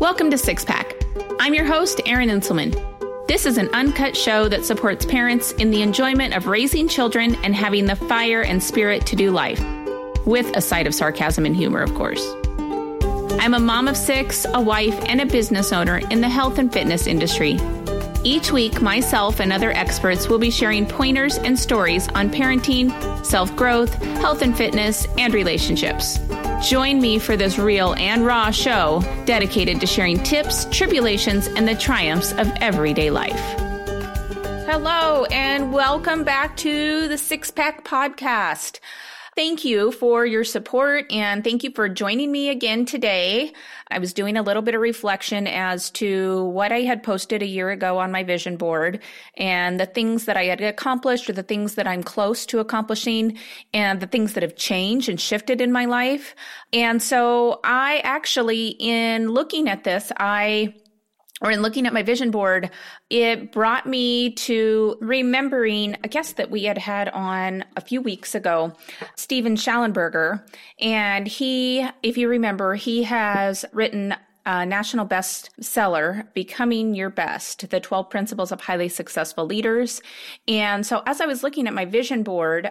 Welcome to Six Pack. I'm your host, Erin Inselman. This is an uncut show that supports parents in the enjoyment of raising children and having the fire and spirit to do life, with a side of sarcasm and humor, of course. I'm a mom of six, a wife, and a business owner in the health and fitness industry. Each week, myself and other experts will be sharing pointers and stories on parenting, self growth, health and fitness, and relationships. Join me for this real and raw show dedicated to sharing tips, tribulations, and the triumphs of everyday life. Hello, and welcome back to the Six Pack Podcast thank you for your support and thank you for joining me again today. I was doing a little bit of reflection as to what I had posted a year ago on my vision board and the things that I had accomplished or the things that I'm close to accomplishing and the things that have changed and shifted in my life. And so I actually, in looking at this, I or in looking at my vision board, it brought me to remembering a guest that we had had on a few weeks ago, Steven Shallenberger. And he, if you remember, he has written a national bestseller, Becoming Your Best, the 12 Principles of Highly Successful Leaders. And so as I was looking at my vision board,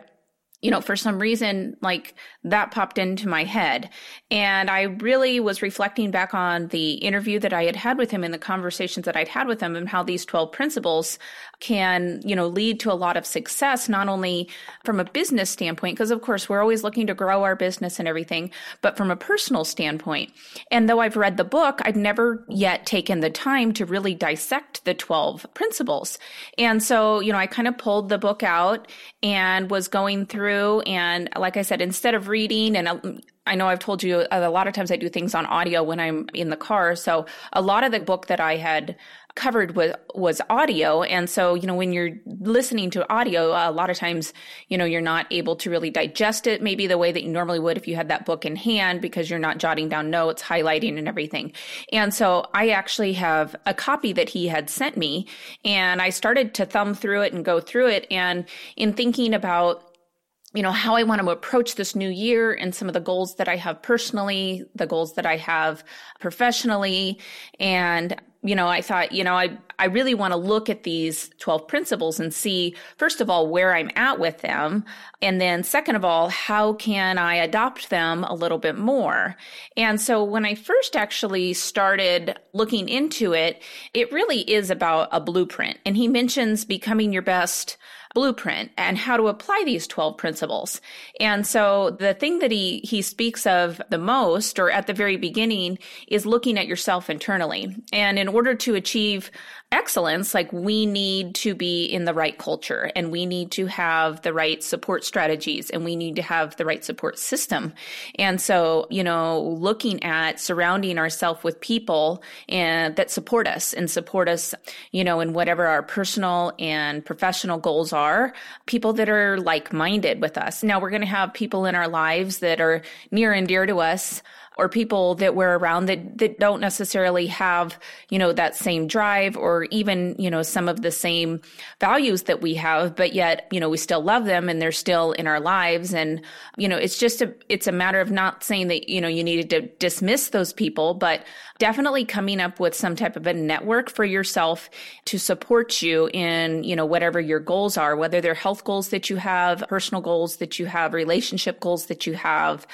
you know, for some reason, like that popped into my head. And I really was reflecting back on the interview that I had had with him and the conversations that I'd had with him and how these 12 principles can, you know, lead to a lot of success, not only from a business standpoint, because of course we're always looking to grow our business and everything, but from a personal standpoint. And though I've read the book, I've never yet taken the time to really dissect the 12 principles. And so, you know, I kind of pulled the book out and was going through. And like I said, instead of reading and um, I know I've told you a lot of times I do things on audio when I'm in the car. So a lot of the book that I had covered was was audio. And so you know when you're listening to audio a lot of times you know you're not able to really digest it maybe the way that you normally would if you had that book in hand because you're not jotting down notes highlighting and everything. And so i actually have a copy that he had sent me and i started to thumb through it and go through it. And in thinking about you know, how I want to approach this new year and some of the goals that I have personally, the goals that I have professionally. And, you know, I thought, you know, I, I really want to look at these 12 principles and see, first of all, where I'm at with them. And then second of all, how can I adopt them a little bit more? And so when I first actually started looking into it, it really is about a blueprint. And he mentions becoming your best blueprint and how to apply these 12 principles. And so the thing that he, he speaks of the most or at the very beginning is looking at yourself internally. And in order to achieve excellence, like we need to be in the right culture and we need to have the right support strategies and we need to have the right support system. And so, you know, looking at surrounding ourselves with people and that support us and support us, you know, in whatever our personal and professional goals are, people that are like minded with us. Now we're going to have people in our lives that are near and dear to us or people that we're around that, that don't necessarily have, you know, that same drive or even, you know, some of the same values that we have, but yet, you know, we still love them and they're still in our lives. And, you know, it's just a, it's a matter of not saying that, you know, you needed to dismiss those people, but definitely coming up with some type of a network for yourself to support you in, you know, whatever your goals are, whether they're health goals that you have, personal goals that you have, relationship goals that you have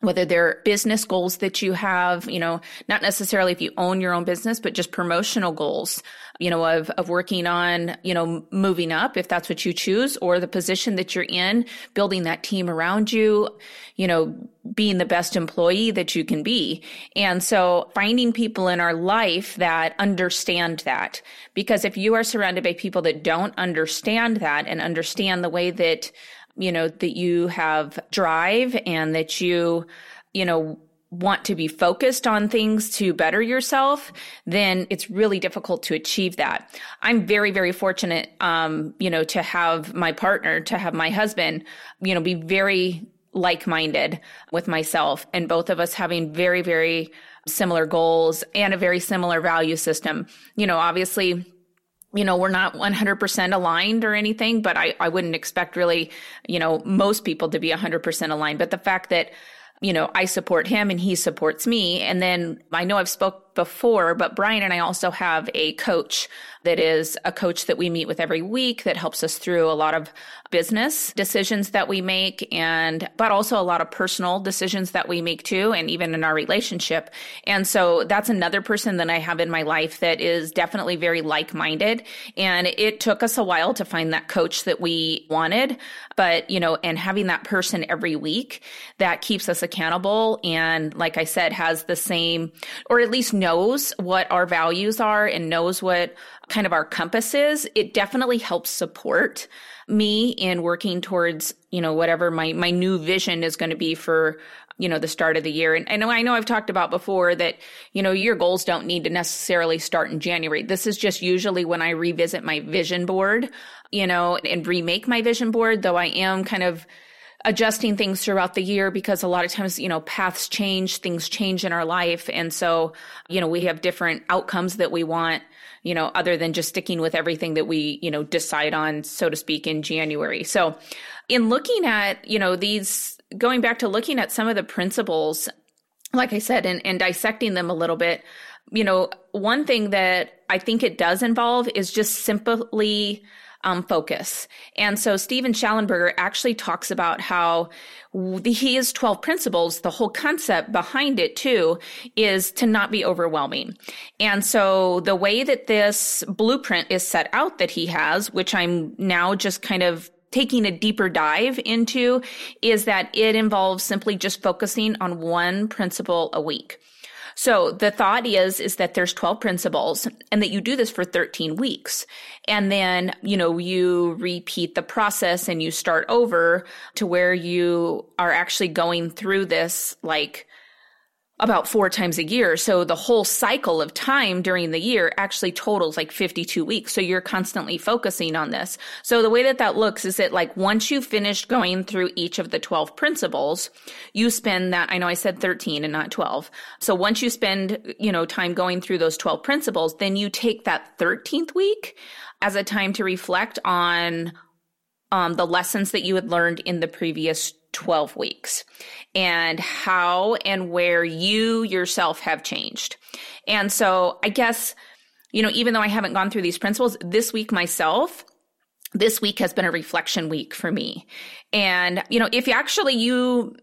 whether they're business goals that you have, you know, not necessarily if you own your own business, but just promotional goals, you know, of, of working on, you know, moving up if that's what you choose or the position that you're in, building that team around you, you know, being the best employee that you can be. And so finding people in our life that understand that, because if you are surrounded by people that don't understand that and understand the way that you know, that you have drive and that you, you know, want to be focused on things to better yourself, then it's really difficult to achieve that. I'm very, very fortunate, um, you know, to have my partner, to have my husband, you know, be very like minded with myself and both of us having very, very similar goals and a very similar value system. You know, obviously, you know, we're not 100% aligned or anything, but I, I wouldn't expect really, you know, most people to be 100% aligned. But the fact that, you know, I support him and he supports me. And then I know I've spoke before, but Brian and I also have a coach that is a coach that we meet with every week that helps us through a lot of business decisions that we make and but also a lot of personal decisions that we make too and even in our relationship. And so that's another person that I have in my life that is definitely very like-minded and it took us a while to find that coach that we wanted, but you know, and having that person every week that keeps us accountable and like I said has the same or at least knows what our values are and knows what kind of our compass is, it definitely helps support me in working towards, you know, whatever my, my new vision is going to be for, you know, the start of the year. And I know, I know I've talked about before that, you know, your goals don't need to necessarily start in January. This is just usually when I revisit my vision board, you know, and remake my vision board, though I am kind of, adjusting things throughout the year because a lot of times, you know, paths change, things change in our life. And so, you know, we have different outcomes that we want you know, other than just sticking with everything that we, you know, decide on, so to speak, in January. So in looking at, you know, these, going back to looking at some of the principles, like I said, and, and dissecting them a little bit, you know, one thing that I think it does involve is just simply um, focus. And so Steven Shallenberger actually talks about how the, his 12 principles, the whole concept behind it too, is to not be overwhelming. And so the way that this blueprint is set out that he has, which I'm now just kind of taking a deeper dive into, is that it involves simply just focusing on one principle a week. So the thought is, is that there's 12 principles and that you do this for 13 weeks. And then, you know, you repeat the process and you start over to where you are actually going through this like about four times a year. So the whole cycle of time during the year actually totals like 52 weeks. So you're constantly focusing on this. So the way that that looks is that like once you've finished going through each of the 12 principles, you spend that, I know I said 13 and not 12. So once you spend, you know, time going through those 12 principles, then you take that 13th week as a time to reflect on um, the lessons that you had learned in the previous 12 weeks and how and where you yourself have changed. And so I guess, you know, even though I haven't gone through these principles this week myself, this week has been a reflection week for me. And, you know, if you actually you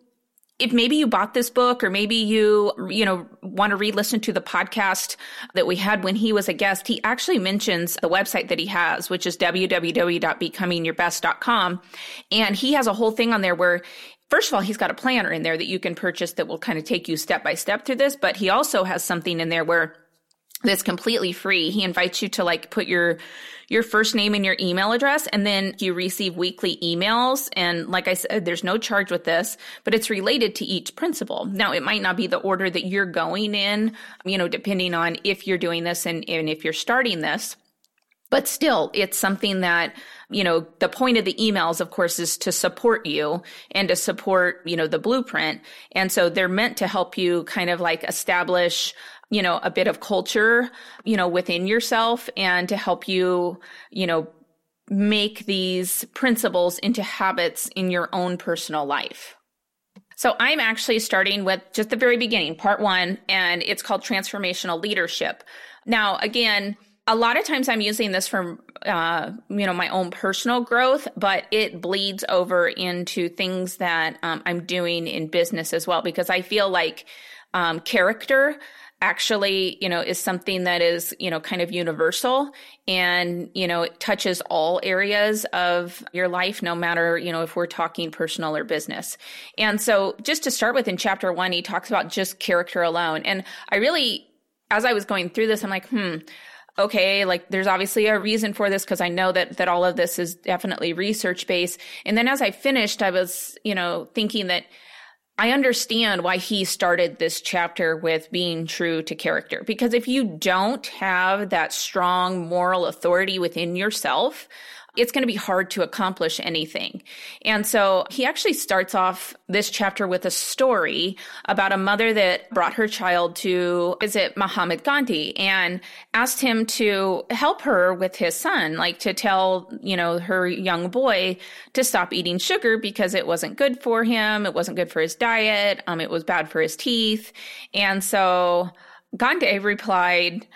if maybe you bought this book or maybe you you know want to re-listen to the podcast that we had when he was a guest he actually mentions the website that he has which is www.becomingyourbest.com and he has a whole thing on there where First of all, he's got a planner in there that you can purchase that will kind of take you step by step through this, but he also has something in there where that's completely free. He invites you to like put your your first name and your email address and then you receive weekly emails and like I said there's no charge with this, but it's related to each principle. Now it might not be the order that you're going in, you know, depending on if you're doing this and, and if you're starting this. But still, it's something that you know, the point of the emails, of course, is to support you and to support, you know, the blueprint. And so they're meant to help you kind of like establish, you know, a bit of culture, you know, within yourself and to help you, you know, make these principles into habits in your own personal life. So I'm actually starting with just the very beginning, part one, and it's called transformational leadership. Now, again, a lot of times I'm using this for, uh, you know, my own personal growth, but it bleeds over into things that um, I'm doing in business as well, because I feel like um, character actually, you know, is something that is, you know, kind of universal and, you know, it touches all areas of your life, no matter, you know, if we're talking personal or business. And so just to start with in chapter one, he talks about just character alone. And I really, as I was going through this, I'm like, hmm, okay, like there's obviously a reason for this because I know that that all of this is definitely research based. And then as I finished, I was, you know, thinking that I understand why he started this chapter with being true to character. Because if you don't have that strong moral authority within yourself, it's going to be hard to accomplish anything. And so he actually starts off this chapter with a story about a mother that brought her child to visit Mahatma Gandhi and asked him to help her with his son, like to tell, you know, her young boy to stop eating sugar because it wasn't good for him. It wasn't good for his diet. Um, it was bad for his teeth. And so, Gandhi replied,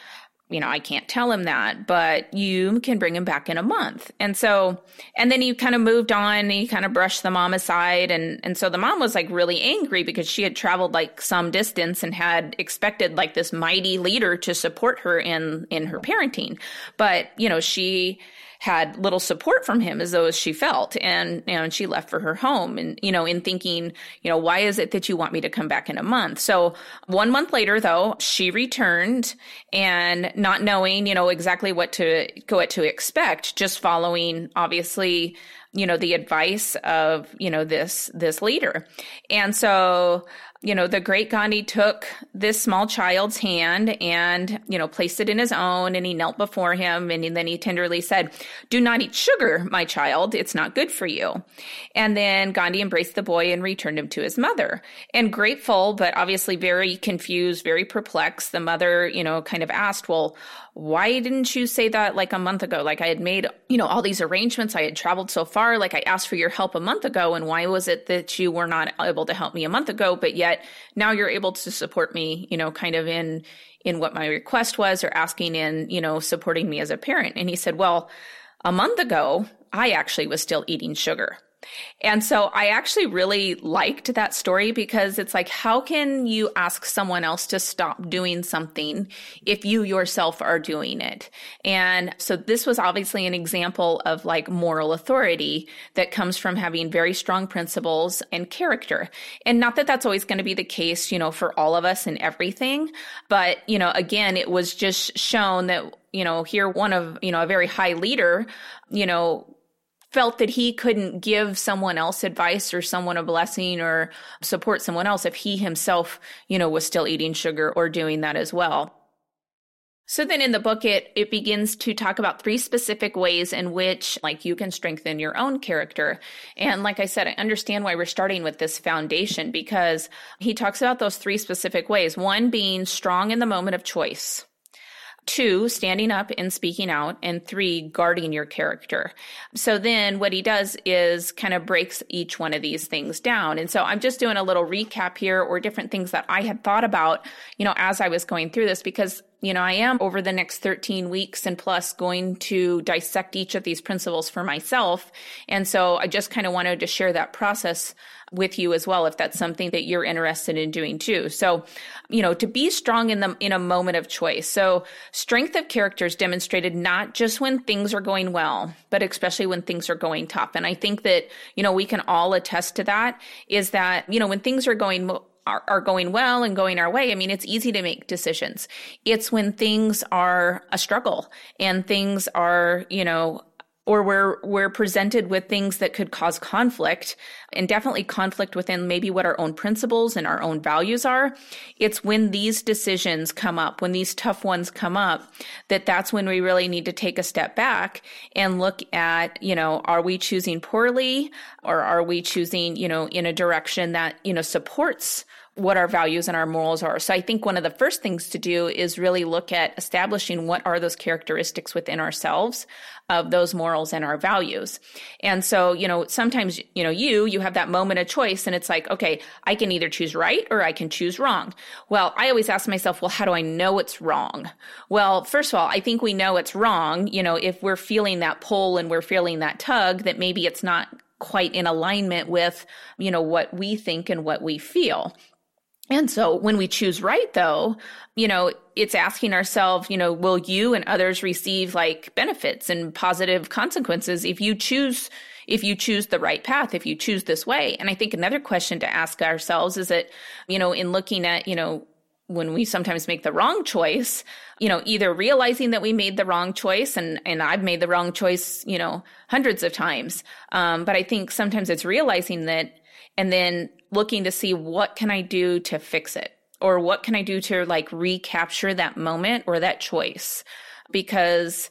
you know, I can't tell him that, but you can bring him back in a month. And so, and then he kind of moved on. He kind of brushed the mom aside. And, and so the mom was like really angry because she had traveled like some distance and had expected like this mighty leader to support her in, in her parenting. But, you know, she, had little support from him as though as she felt. And you know and she left for her home and you know in thinking you know why is it that you want me to come back in a month? So one month later though she returned and not knowing you know exactly what to what to expect just following obviously you know the advice of you know this this leader. And so you know, the great Gandhi took this small child's hand and, you know, placed it in his own and he knelt before him and then he tenderly said, do not eat sugar, my child. It's not good for you. And then Gandhi embraced the boy and returned him to his mother and grateful, but obviously very confused, very perplexed. The mother, you know, kind of asked, well, why didn't you say that like a month ago? Like I had made, you know, all these arrangements. I had traveled so far. Like I asked for your help a month ago. And why was it that you were not able to help me a month ago? But yet now you're able to support me, you know, kind of in, in what my request was or asking in, you know, supporting me as a parent. And he said, well, a month ago, I actually was still eating sugar. And so I actually really liked that story because it's like, how can you ask someone else to stop doing something if you yourself are doing it? And so this was obviously an example of like moral authority that comes from having very strong principles and character. And not that that's always going to be the case, you know, for all of us and everything. But, you know, again, it was just shown that you know, here one of, you know, a very high leader, you know, felt that he couldn't give someone else advice or someone a blessing or support someone else if he himself, you know, was still eating sugar or doing that as well. So then in the book, it, it begins to talk about three specific ways in which like you can strengthen your own character. And like I said, I understand why we're starting with this foundation because he talks about those three specific ways. One being strong in the moment of choice. Two, standing up and speaking out. And three, guarding your character. So then what he does is kind of breaks each one of these things down. And so I'm just doing a little recap here or different things that I had thought about, you know, as I was going through this because you know, I am over the next 13 weeks and plus going to dissect each of these principles for myself. And so I just kind of wanted to share that process with you as well if that's something that you're interested in doing too. So, you know, to be strong in the in a moment of choice. So, strength of character is demonstrated not just when things are going well, but especially when things are going tough. And I think that, you know, we can all attest to that is that, you know, when things are going are, are going well and going our way, I mean, it's easy to make decisions. It's when things are a struggle and things are, you know, or we're we're presented with things that could cause conflict and definitely conflict within maybe what our own principles and our own values are it's when these decisions come up when these tough ones come up that that's when we really need to take a step back and look at you know are we choosing poorly or are we choosing you know in a direction that you know supports what our values and our morals are. So I think one of the first things to do is really look at establishing what are those characteristics within ourselves of those morals and our values. And so, you know, sometimes, you know, you, you have that moment of choice and it's like, okay, I can either choose right or I can choose wrong. Well, I always ask myself, well, how do I know it's wrong? Well, first of all, I think we know it's wrong. You know, if we're feeling that pull and we're feeling that tug, that maybe it's not quite in alignment with, you know, what we think and what we feel. And so when we choose right, though, you know, it's asking ourselves, you know, will you and others receive like benefits and positive consequences if you choose, if you choose the right path, if you choose this way? And I think another question to ask ourselves is that, you know, in looking at, you know, when we sometimes make the wrong choice, you know, either realizing that we made the wrong choice and, and I've made the wrong choice, you know, hundreds of times. Um, but I think sometimes it's realizing that and then looking to see what can I do to fix it? Or what can I do to like recapture that moment or that choice? Because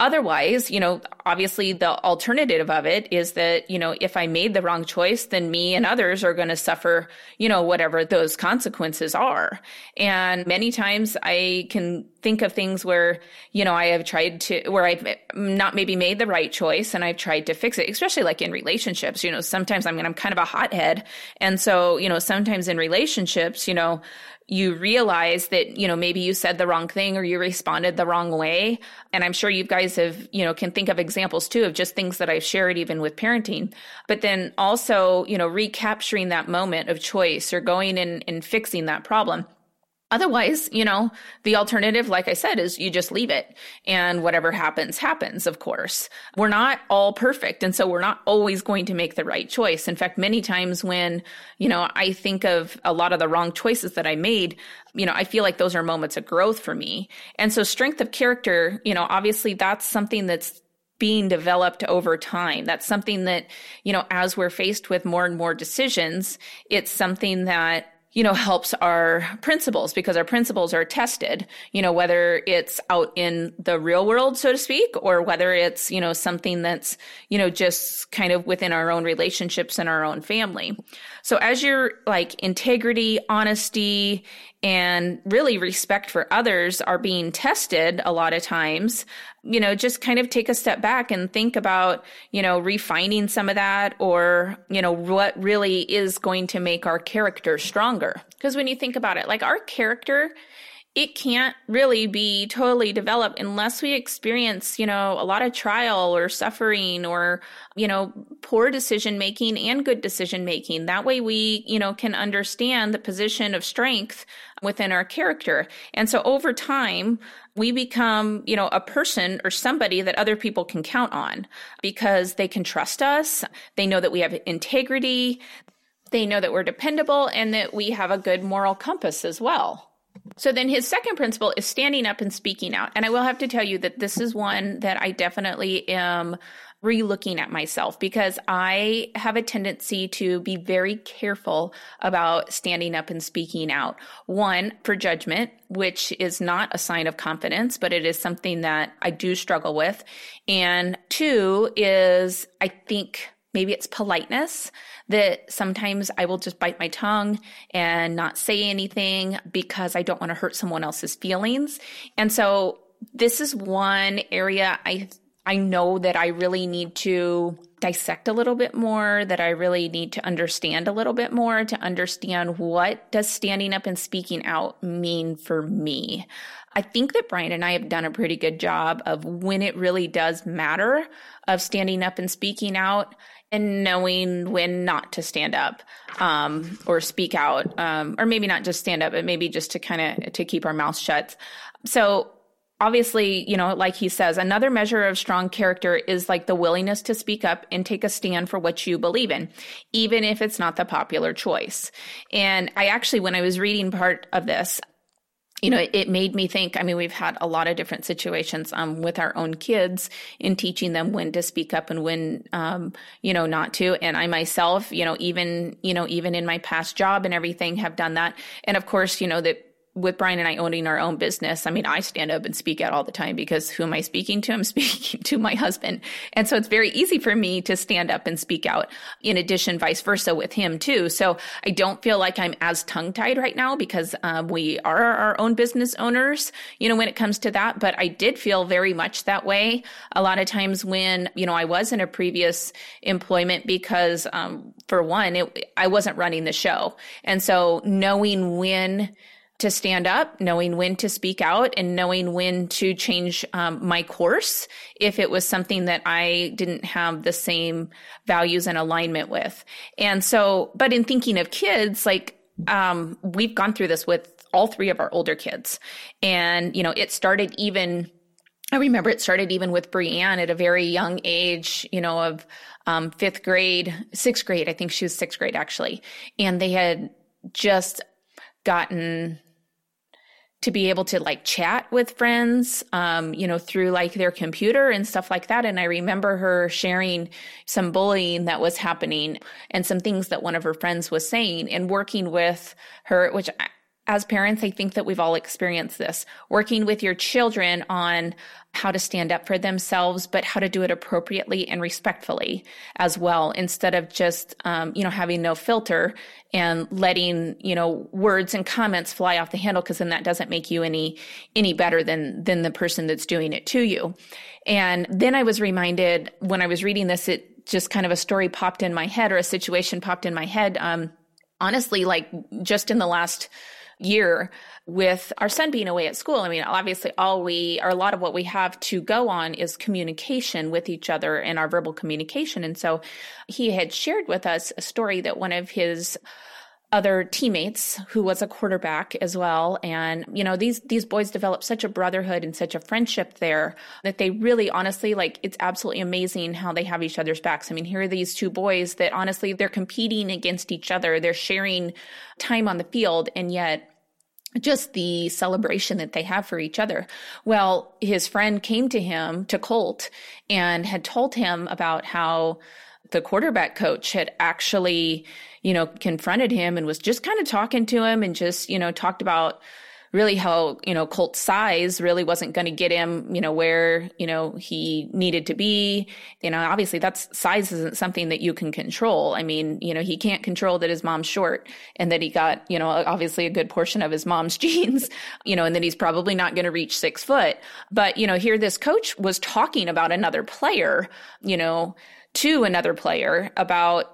Otherwise, you know, obviously the alternative of it is that, you know, if I made the wrong choice, then me and others are going to suffer, you know, whatever those consequences are. And many times I can think of things where, you know, I have tried to, where I've not maybe made the right choice and I've tried to fix it, especially like in relationships. You know, sometimes I mean, I'm kind of a hothead. And so, you know, sometimes in relationships, you know, you realize that, you know, maybe you said the wrong thing or you responded the wrong way. And I'm sure you guys have, you know, can think of examples too of just things that I've shared even with parenting. But then also, you know, recapturing that moment of choice or going in and fixing that problem. Otherwise, you know, the alternative, like I said, is you just leave it and whatever happens, happens, of course. We're not all perfect. And so we're not always going to make the right choice. In fact, many times when, you know, I think of a lot of the wrong choices that I made, you know, I feel like those are moments of growth for me. And so strength of character, you know, obviously that's something that's being developed over time. That's something that, you know, as we're faced with more and more decisions, it's something that you know, helps our principles because our principles are tested, you know, whether it's out in the real world, so to speak, or whether it's, you know, something that's, you know, just kind of within our own relationships and our own family. So as your like integrity, honesty, and really respect for others are being tested a lot of times, you know, just kind of take a step back and think about, you know, refining some of that or, you know, what really is going to make our character stronger. Because when you think about it, like our character it can't really be totally developed unless we experience, you know, a lot of trial or suffering or, you know, poor decision making and good decision making. That way we, you know, can understand the position of strength within our character. And so over time, we become, you know, a person or somebody that other people can count on because they can trust us. They know that we have integrity. They know that we're dependable and that we have a good moral compass as well. So then his second principle is standing up and speaking out. And I will have to tell you that this is one that I definitely am re-looking at myself because I have a tendency to be very careful about standing up and speaking out. One, for judgment, which is not a sign of confidence, but it is something that I do struggle with. And two is I think maybe it's politeness that sometimes I will just bite my tongue and not say anything because I don't want to hurt someone else's feelings. And so this is one area I I know that I really need to dissect a little bit more, that I really need to understand a little bit more to understand what does standing up and speaking out mean for me. I think that Brian and I have done a pretty good job of when it really does matter of standing up and speaking out and knowing when not to stand up um, or speak out um, or maybe not just stand up but maybe just to kind of to keep our mouths shut. So obviously you know like he says another measure of strong character is like the willingness to speak up and take a stand for what you believe in even if it's not the popular choice. And i actually when i was reading part of this you know, it, made me think. I mean, we've had a lot of different situations um, with our own kids in teaching them when to speak up and when, um, you know, not to. And I myself, you know, even, you know, even in my past job and everything have done that. And of course, you know, that with Brian and I owning our own business, I mean, I stand up and speak out all the time because who am I speaking to? I'm speaking to my husband. And so it's very easy for me to stand up and speak out. In addition, vice versa with him too. So I don't feel like I'm as tongue tied right now because um, we are our own business owners, you know, when it comes to that. But I did feel very much that way a lot of times when, you know, I was in a previous employment because, um, for one, it, I wasn't running the show. And so knowing when, to stand up, knowing when to speak out, and knowing when to change um, my course if it was something that I didn't have the same values and alignment with. And so, but in thinking of kids, like um, we've gone through this with all three of our older kids, and you know, it started even. I remember it started even with Brianne at a very young age, you know, of um, fifth grade, sixth grade. I think she was sixth grade actually, and they had just gotten to be able to like chat with friends, um, you know, through like their computer and stuff like that. And I remember her sharing some bullying that was happening and some things that one of her friends was saying and working with her, which as parents, I think that we've all experienced this working with your children on how to stand up for themselves, but how to do it appropriately and respectfully as well, instead of just, um, you know, having no filter and letting, you know, words and comments fly off the handle because then that doesn't make you any, any better than, than the person that's doing it to you. And then I was reminded when I was reading this, it just kind of a story popped in my head or a situation popped in my head. Um, honestly, like just in the last, year with our son being away at school. I mean, obviously, all we, or a lot of what we have to go on is communication with each other and our verbal communication. And so he had shared with us a story that one of his other teammates who was a quarterback as well and you know these these boys developed such a brotherhood and such a friendship there that they really honestly like it's absolutely amazing how they have each other's backs i mean here are these two boys that honestly they're competing against each other they're sharing time on the field and yet just the celebration that they have for each other. Well, his friend came to him, to Colt, and had told him about how the quarterback coach had actually, you know, confronted him and was just kind of talking to him and just, you know, talked about really how, you know, Colt's size really wasn't going to get him, you know, where, you know, he needed to be. You know, obviously that's size isn't something that you can control. I mean, you know, he can't control that his mom's short and that he got, you know, obviously a good portion of his mom's genes, you know, and that he's probably not going to reach six foot. But, you know, here this coach was talking about another player, you know, to another player about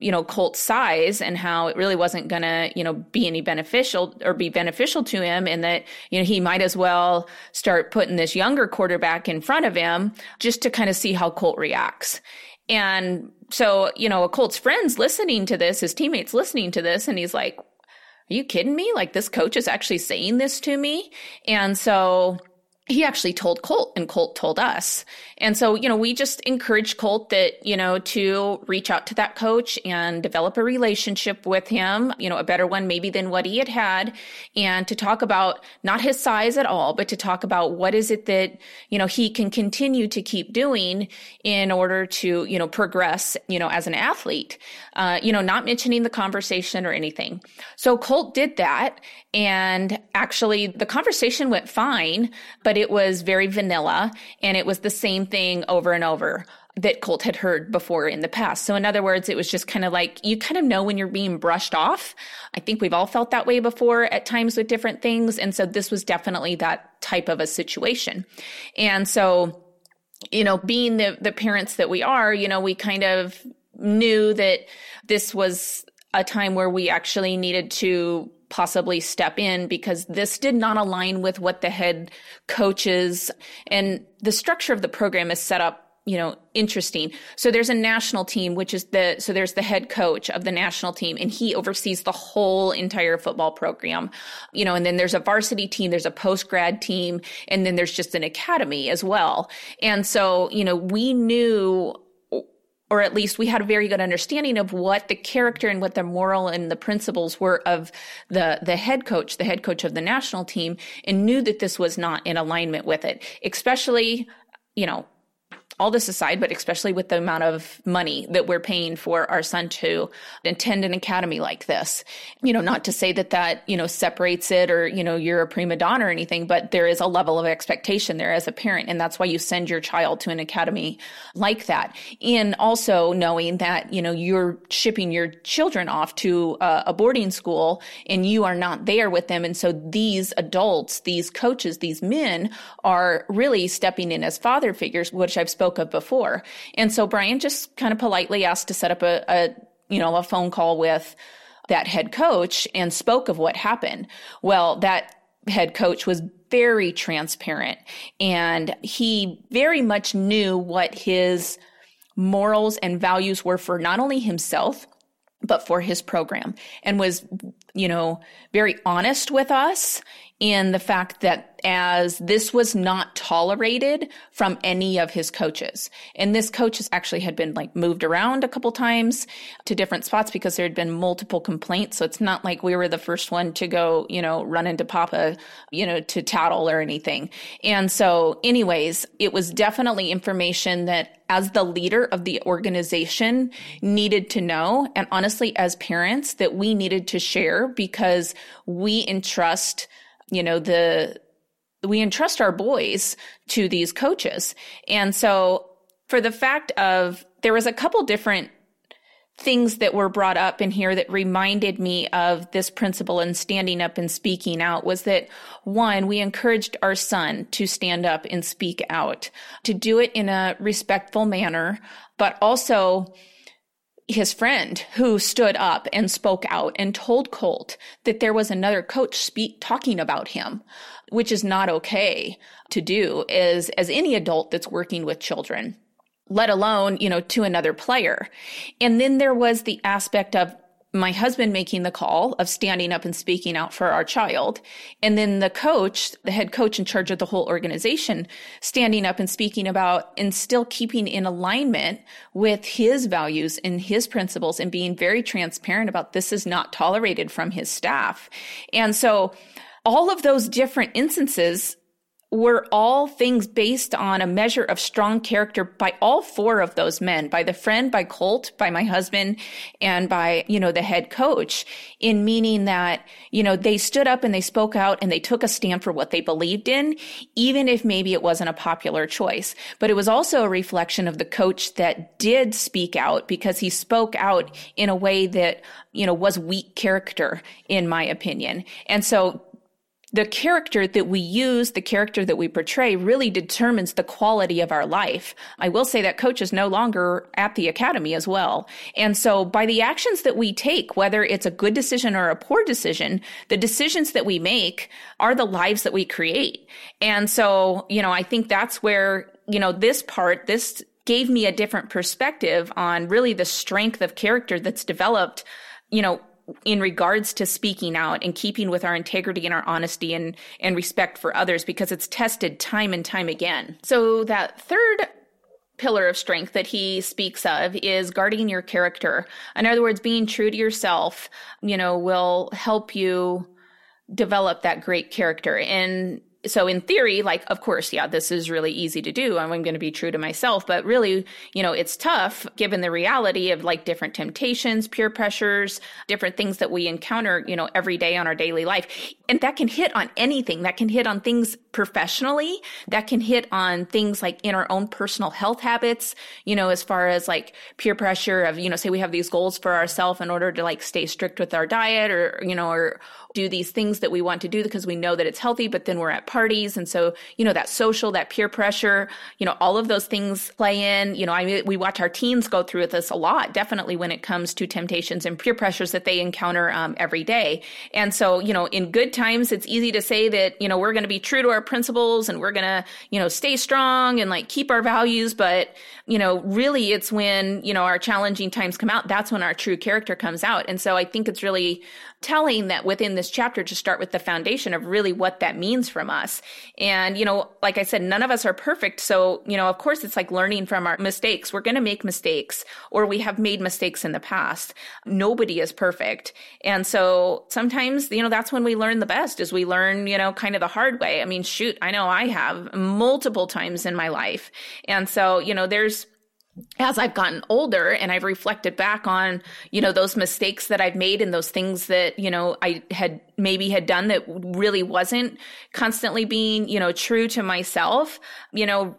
you know, Colt's size and how it really wasn't going to, you know, be any beneficial or be beneficial to him and that, you know, he might as well start putting this younger quarterback in front of him just to kind of see how Colt reacts. And so, you know, a Colt's friends listening to this, his teammates listening to this, and he's like, are you kidding me? Like this coach is actually saying this to me. And so he actually told Colt and Colt told us. And so, you know, we just encouraged Colt that, you know, to reach out to that coach and develop a relationship with him, you know, a better one maybe than what he had had and to talk about not his size at all, but to talk about what is it that, you know, he can continue to keep doing in order to, you know, progress, you know, as an athlete, uh, you know, not mentioning the conversation or anything. So Colt did that. And actually the conversation went fine, but but it was very vanilla and it was the same thing over and over that Colt had heard before in the past. So in other words, it was just kind of like you kind of know when you're being brushed off. I think we've all felt that way before at times with different things. And so this was definitely that type of a situation. And so, you know, being the, the parents that we are, you know, we kind of knew that this was a time where we actually needed to possibly step in because this did not align with what the head coaches and the structure of the program is set up you know interesting. So there's a national team which is the so there's the head coach of the national team and he oversees the whole entire football program you know and then there's a varsity team there's a post grad team and then there's just an academy as well. And so you know we knew or at least we had a very good understanding of what the character and what the moral and the principles were of the the head coach, the head coach of the national team, and knew that this was not in alignment with it. Especially, you know, all this aside, but especially with the amount of money that we're paying for our son to attend an academy like this, you know, not to say that that, you know, separates it or, you know, you're a prima donna or anything, but there is a level of expectation there as a parent. And that's why you send your child to an academy like that. And also knowing that, you know, you're shipping your children off to a, a boarding school and you are not there with them. And so these adults, these coaches, these men are really stepping in as father figures, which I've spoken spoke of before. And so Brian just kind of politely asked to set up a, a you know, a phone call with that head coach and spoke of what happened. Well, that head coach was very transparent and he very much knew what his morals and values were for not only himself, but for his program and was, you know, very honest with us in the fact that as this was not tolerated from any of his coaches. And this coach actually had been like moved around a couple times to different spots because there had been multiple complaints. So it's not like we were the first one to go, you know, run into Papa, you know, to tattle or anything. And so anyways, it was definitely information that as the leader of the organization needed to know. And honestly, as parents that we needed to share because we entrust you know the we entrust our boys to these coaches. And so for the fact of there was a couple different things that were brought up in here that reminded me of this principle and standing up and speaking out was that one, we encouraged our son to stand up and speak out, to do it in a respectful manner, but also his friend who stood up and spoke out and told Colt that there was another coach speak talking about him, which is not okay to do as, as any adult that's working with children, let alone, you know, to another player. And then there was the aspect of my husband making the call of standing up and speaking out for our child. And then the coach, the head coach in charge of the whole organization, standing up and speaking about and still keeping in alignment with his values and his principles and being very transparent about this is not tolerated from his staff. And so all of those different instances were all things based on a measure of strong character by all four of those men, by the friend, by Colt, by my husband, and by, you know, the head coach in meaning that, you know, they stood up and they spoke out and they took a stand for what they believed in, even if maybe it wasn't a popular choice. But it was also a reflection of the coach that did speak out because he spoke out in a way that, you know, was weak character, in my opinion. And so the character that we use, the character that we portray really determines the quality of our life. I will say that coach is no longer at the academy as well. And so by the actions that we take, whether it's a good decision or a poor decision, the decisions that we make are the lives that we create. And so, you know, I think that's where, you know, this part, this gave me a different perspective on really the strength of character that's developed, you know, in regards to speaking out and keeping with our integrity and our honesty and, and respect for others because it's tested time and time again. So that third pillar of strength that he speaks of is guarding your character. In other words, being true to yourself, you know, will help you develop that great character. And so in theory, like, of course, yeah, this is really easy to do. I'm going to be true to myself, but really, you know, it's tough given the reality of like different temptations, peer pressures, different things that we encounter, you know, every day on our daily life. And that can hit on anything. That can hit on things professionally. That can hit on things like in our own personal health habits, you know, as far as like peer pressure of, you know, say we have these goals for ourselves in order to like stay strict with our diet or, you know, or, do these things that we want to do because we know that it's healthy, but then we're at parties. And so, you know, that social, that peer pressure, you know, all of those things play in. You know, I we watch our teens go through with this a lot, definitely when it comes to temptations and peer pressures that they encounter um, every day. And so, you know, in good times, it's easy to say that, you know, we're going to be true to our principles and we're going to, you know, stay strong and like keep our values. But, you know, really it's when, you know, our challenging times come out, that's when our true character comes out. And so I think it's really telling that within this chapter to start with the foundation of really what that means from us. And, you know, like I said, none of us are perfect. So, you know, of course, it's like learning from our mistakes. We're going to make mistakes or we have made mistakes in the past. Nobody is perfect. And so sometimes, you know, that's when we learn the best is we learn, you know, kind of the hard way. I mean, shoot, I know I have multiple times in my life. And so, you know, there's, as I've gotten older and I've reflected back on, you know, those mistakes that I've made and those things that, you know, I had maybe had done that really wasn't constantly being, you know, true to myself, you know,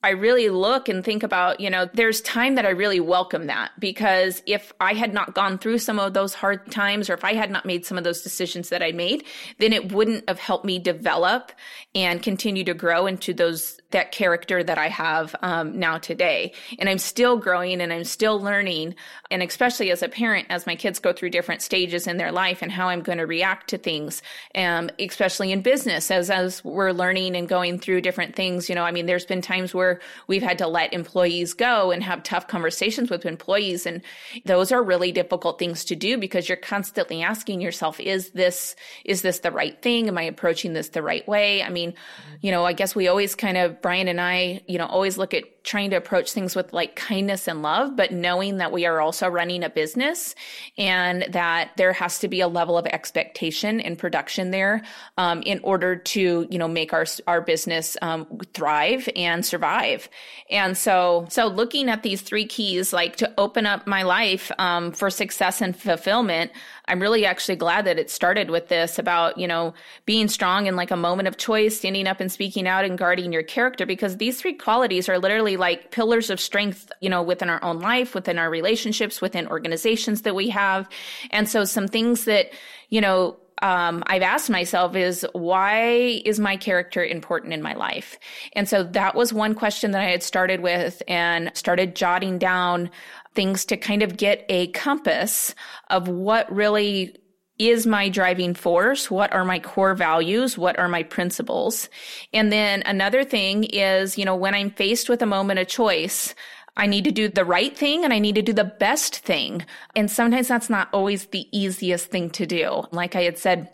I really look and think about, you know, there's time that I really welcome that because if I had not gone through some of those hard times or if I had not made some of those decisions that I made, then it wouldn't have helped me develop and continue to grow into those that character that I have um, now today. And I'm still growing and I'm still learning. And especially as a parent, as my kids go through different stages in their life and how I'm going to react to things, um, especially in business, as, as we're learning and going through different things. You know, I mean, there's been times where we've had to let employees go and have tough conversations with employees. And those are really difficult things to do because you're constantly asking yourself, is this, is this the right thing? Am I approaching this the right way? I mean, you know, I guess we always kind of Brian and I, you know, always look at trying to approach things with like kindness and love, but knowing that we are also running a business and that there has to be a level of expectation and production there um, in order to, you know, make our our business um, thrive and survive. And so, so looking at these three keys, like to open up my life um, for success and fulfillment. I'm really actually glad that it started with this about, you know, being strong in like a moment of choice, standing up and speaking out and guarding your character, because these three qualities are literally like pillars of strength, you know, within our own life, within our relationships, within organizations that we have. And so some things that, you know, um, I've asked myself is why is my character important in my life? And so that was one question that I had started with and started jotting down things to kind of get a compass of what really is my driving force? What are my core values? What are my principles? And then another thing is, you know, when I'm faced with a moment of choice, I need to do the right thing and I need to do the best thing. And sometimes that's not always the easiest thing to do. Like I had said,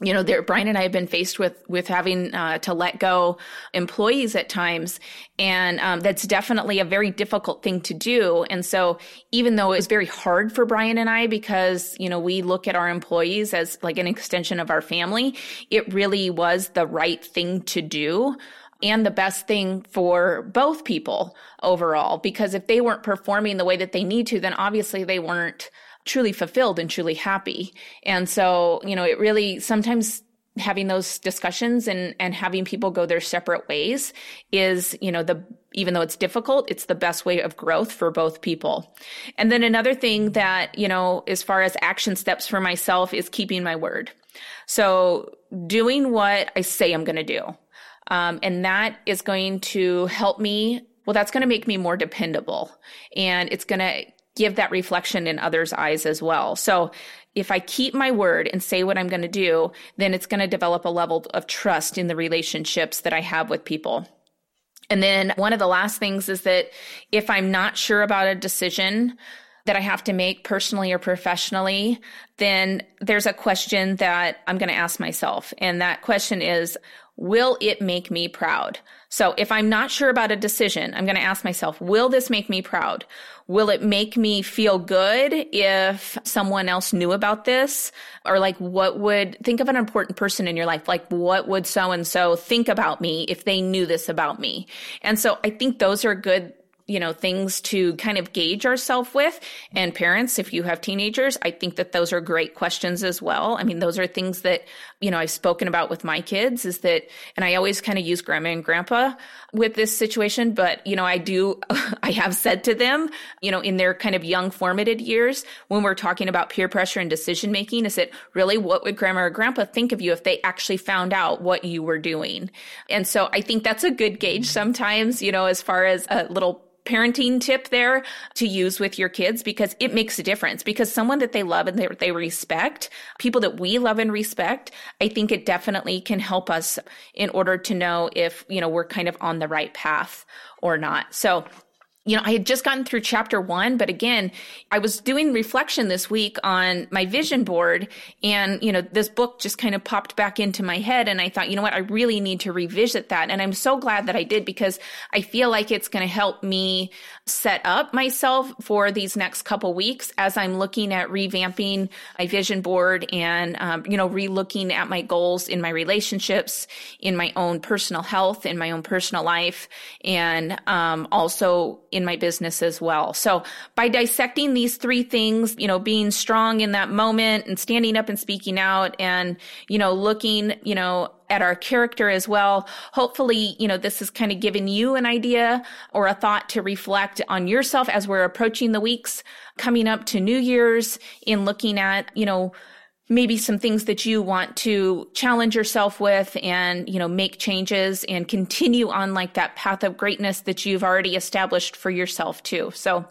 you know, there, Brian and I have been faced with with having uh, to let go employees at times, and um, that's definitely a very difficult thing to do. And so, even though it's very hard for Brian and I, because you know we look at our employees as like an extension of our family, it really was the right thing to do and the best thing for both people overall. Because if they weren't performing the way that they need to, then obviously they weren't truly fulfilled and truly happy. And so, you know, it really sometimes having those discussions and and having people go their separate ways is you know the even though it's difficult it's the best way of growth for both people. And then another thing that you know as far as action steps for myself is keeping my word. So doing what i say i'm going to do um, and that is going to help me well that's going to make me more dependable. And it's going to give that reflection in others' eyes as well. So if I keep my word and say what I'm going to do, then it's going to develop a level of trust in the relationships that I have with people. And then one of the last things is that if I'm not sure about a decision, that I have to make personally or professionally, then there's a question that I'm going to ask myself. And that question is, will it make me proud? So if I'm not sure about a decision, I'm going to ask myself, will this make me proud? Will it make me feel good if someone else knew about this? Or like, what would, think of an important person in your life. Like, what would so and so think about me if they knew this about me? And so I think those are good you know, things to kind of gauge ourselves with. And parents, if you have teenagers, I think that those are great questions as well. I mean, those are things that, you know, I've spoken about with my kids is that, and I always kind of use grandma and grandpa with this situation, but, you know, I do, I have said to them, you know, in their kind of young formative years, when we're talking about peer pressure and decision making, is it really what would grandma or grandpa think of you if they actually found out what you were doing? And so I think that's a good gauge sometimes, you know, as far as a little parenting tip there to use with your kids because it makes a difference because someone that they love and they, they respect, people that we love and respect, I think it definitely can help us in order to know if, you know, we're kind of on the right path or not. So you know, I had just gotten through chapter one, but again, I was doing reflection this week on my vision board and, you know, this book just kind of popped back into my head. And I thought, you know what? I really need to revisit that. And I'm so glad that I did because I feel like it's going to help me set up myself for these next couple weeks as I'm looking at revamping my vision board and, um, you know, relooking at my goals in my relationships, in my own personal health, in my own personal life, and, um, also my business as well. So by dissecting these three things, you know, being strong in that moment and standing up and speaking out and, you know, looking, you know, at our character as well. Hopefully, you know, this has kind of given you an idea or a thought to reflect on yourself as we're approaching the weeks coming up to New Year's in looking at, you know, maybe some things that you want to challenge yourself with and you know make changes and continue on like that path of greatness that you've already established for yourself too. So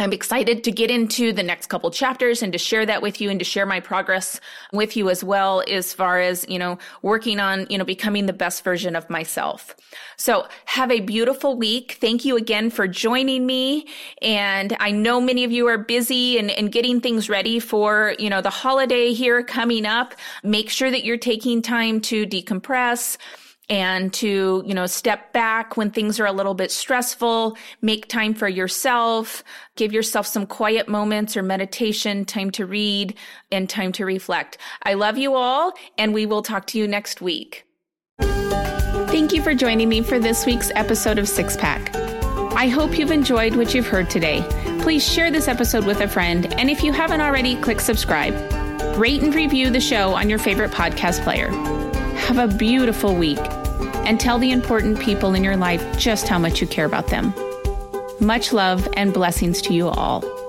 I'm excited to get into the next couple chapters and to share that with you and to share my progress with you as well as far as, you know, working on, you know, becoming the best version of myself. So have a beautiful week. Thank you again for joining me. And I know many of you are busy and, and getting things ready for, you know, the holiday here coming up. Make sure that you're taking time to decompress and to, you know, step back when things are a little bit stressful, make time for yourself, give yourself some quiet moments or meditation, time to read and time to reflect. I love you all and we will talk to you next week. Thank you for joining me for this week's episode of Six Pack. I hope you've enjoyed what you've heard today. Please share this episode with a friend, and if you haven't already, click subscribe. Rate and review the show on your favorite podcast player. Have a beautiful week and tell the important people in your life just how much you care about them. Much love and blessings to you all.